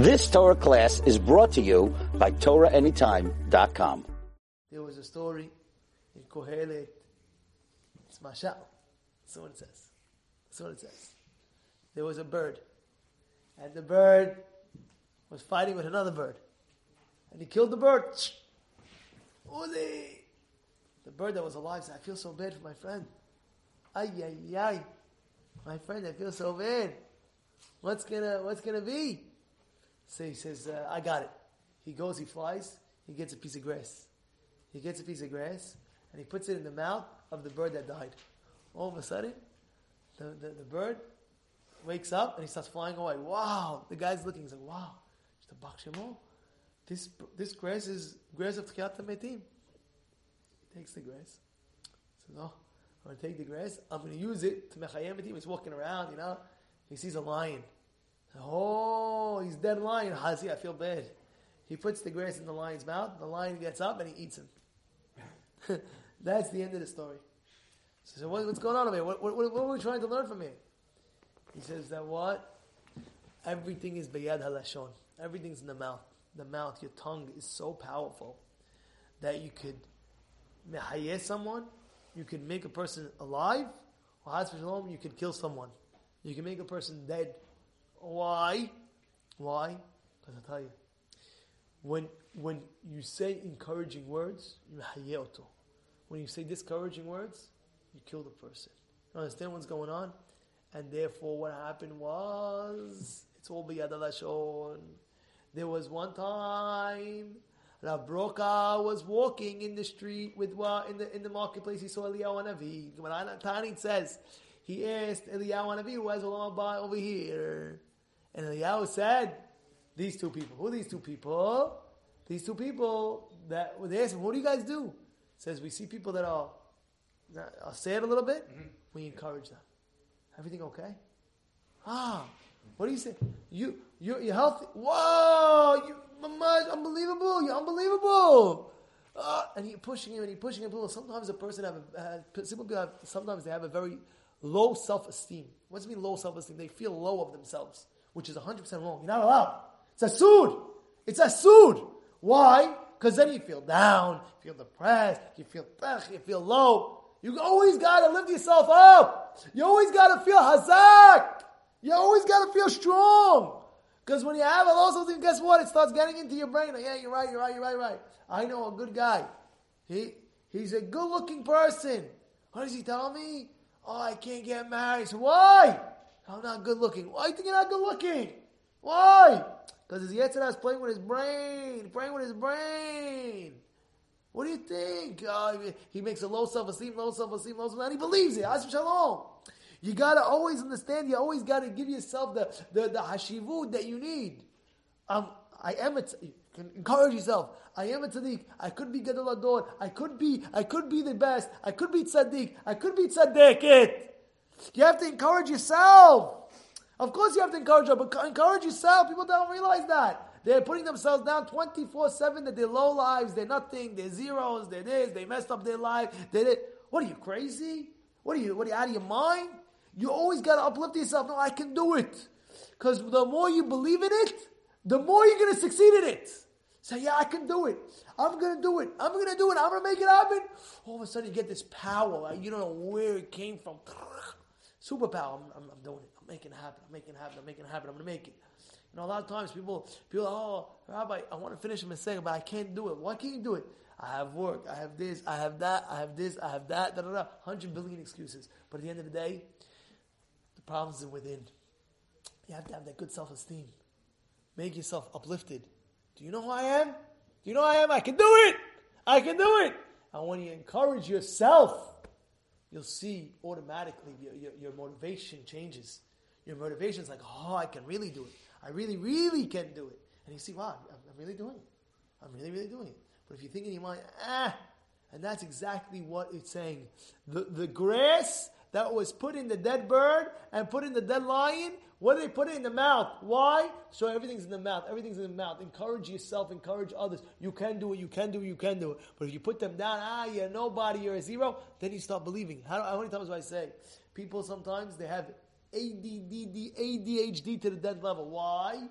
This Torah class is brought to you by TorahAnytime.com. There was a story in Kohelet. It's Mashal. That's what it says. That's what it says. There was a bird. And the bird was fighting with another bird. And he killed the bird. Uzi! The bird that was alive said, I feel so bad for my friend. Ay, ay, ay. My friend, I feel so bad. What's gonna, what's gonna be? So he says, uh, I got it. He goes, he flies, he gets a piece of grass. He gets a piece of grass, and he puts it in the mouth of the bird that died. All of a sudden, the, the, the bird wakes up and he starts flying away. Wow! The guy's looking, he's like, wow, this, this grass is grass of Tchiat Metim. Takes the grass. Says, oh, I'm going to take the grass, I'm going to use it to Mechayem Metim. He's walking around, you know, he sees a lion. Oh, he's dead lion. Hazi, I feel bad. He puts the grass in the lion's mouth. The lion gets up and he eats him. That's the end of the story. So, what, what's going on over here? What, what, what, are we trying to learn from here? He says that what? Everything is beyad halashon. Everything's in the mouth. The mouth, your tongue is so powerful that you could mehayeh someone, you could make a person alive, or you could kill someone. You can make a person dead why? Why? Because I tell you, when when you say encouraging words, you hayeoto. When you say discouraging words, you kill the person. You understand what's going on? And therefore, what happened was it's all biyad lashon. There was one time Rav Broka was walking in the street with in the in the marketplace. He saw Eliyahu Hanavi. Taanit says he asked Eliyahu Hanavi, "Who has Olam over here?" And Eliyahu said, these two people. Who are these two people? These two people that they asked him, what do you guys do? He Says, we see people that are, are sad a little bit, mm-hmm. we encourage them. Everything okay? Ah, what do you say? You, you you're healthy. Whoa, you, unbelievable. You're unbelievable. Uh, and you're pushing him and you're pushing him. Sometimes a person have, a, uh, simple people have, sometimes they have a very low self-esteem. What does it mean low self-esteem? They feel low of themselves which is 100% wrong. You're not allowed. It's a sued. It's a sued. Why? Because then you feel down, you feel depressed, you feel you feel low. You always got to lift yourself up. You always got to feel hazak. You always got to feel strong. Because when you have a low something, guess what? It starts getting into your brain. Like, yeah, you're right, you're right, you're right, right. I know a good guy. He he's a good looking person. What does he tell me? Oh, I can't get married. So why? I'm not good looking. Why do you think you're not good looking? Why? Because his Yetzer Hara is playing with his brain, playing with his brain. What do you think? Uh, he makes a low self-esteem, low self-esteem, low self-esteem, and he believes it. As shalom. You gotta always understand, you always gotta give yourself the, the, the hashivut that you need. Um, I am a, t- encourage yourself. I am a tzaddik. I could be gadol hador. I could be, I could be the best. I could be tzaddik. I could be tzaddiket. You have to encourage yourself. Of course, you have to encourage them, but encourage yourself. People don't realize that. They're putting themselves down 24 7 that they're low lives, they're nothing, they're zeros, they're this, they messed up their life. They did. What are you, crazy? What are you, what are you, out of your mind? You always got to uplift yourself. No, I can do it. Because the more you believe in it, the more you're going to succeed in it. Say, yeah, I can do it. I'm going to do it. I'm going to do it. I'm going to make it happen. All of a sudden, you get this power. You don't know where it came from. Superpower. I'm, I'm, I'm, doing it. I'm making it happen. I'm making it happen. I'm making it happen. I'm going to make it. You know, a lot of times people, people, oh, Rabbi, I want to finish a mistake, but I can't do it. Why can't you do it? I have work. I have this. I have that. I have this. I have that. Da da da. Hundred billion excuses. But at the end of the day, the problems are within. You have to have that good self-esteem. Make yourself uplifted. Do you know who I am? Do you know who I am? I can do it. I can do it. I want you to encourage yourself, you'll see automatically your, your, your motivation changes. Your motivation is like, oh, I can really do it. I really, really can do it. And you see, wow, I'm, I'm really doing it. I'm really, really doing it. But if you think in your mind, ah, and that's exactly what it's saying. The, the grass that was put in the dead bird and put in the dead lion, what do they put it in the mouth? Why? So everything's in the mouth. Everything's in the mouth. Encourage yourself, encourage others. You can do it, you can do it, you can do it. But if you put them down, ah, you're nobody, you're a zero, then you start believing. How, how many times do I say? People sometimes, they have ADD, ADHD to the dead level. Why?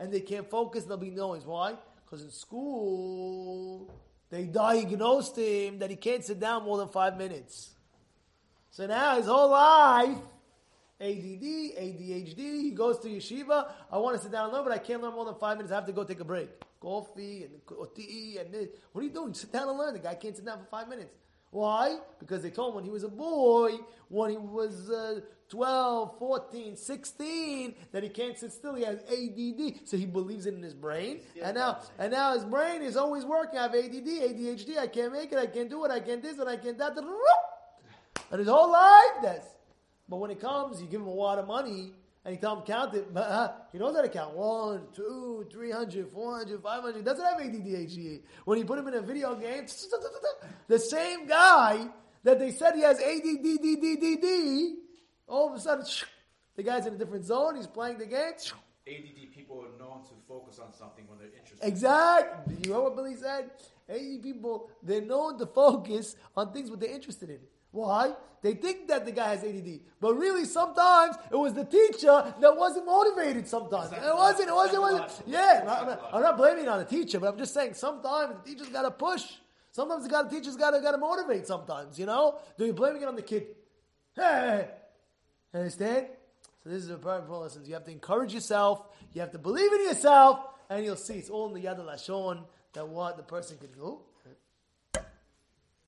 and they can't focus, there'll be noise. Why? Because in school, they diagnosed him that he can't sit down more than five minutes. So now his whole life, ADD, ADHD, he goes to yeshiva. I want to sit down and learn, but I can't learn more than five minutes. I have to go take a break. Coffee and tea and this. What are you doing? Sit down and learn. The guy can't sit down for five minutes. Why? Because they told him when he was a boy, when he was uh, 12, 14, 16, that he can't sit still. He has ADD. So he believes it in his brain. And now, and now his brain is always working. I have ADD, ADHD. I can't make it. I can't do it. I can't this and I can't that. And his whole life, that's. But when it comes, you give him a lot of money and you tell him count it. But, uh, he knows how to count. One, two, 300, 400, 500. He doesn't have ADD, When you put him in a video game, the same guy that they said he has ADD, all of a sudden, the guy's in a different zone. He's playing the game. ADD people are known to focus on something when they're interested. Exactly. You know what Billy said? ADD people, they're known to focus on things what they're interested in. Why? They think that the guy has ADD, but really sometimes it was the teacher that wasn't motivated. Sometimes it wasn't. It wasn't. It wasn't. Yeah, I'm not, I'm not blaming on the teacher, but I'm just saying sometimes the teacher's got to push. Sometimes the guy, the teacher's got to got to motivate. Sometimes, you know, do you blaming it on the kid? Hey, understand? So this is a very important lesson. You have to encourage yourself. You have to believe in yourself, and you'll see it's all in the Yad Lashon that what the person can do.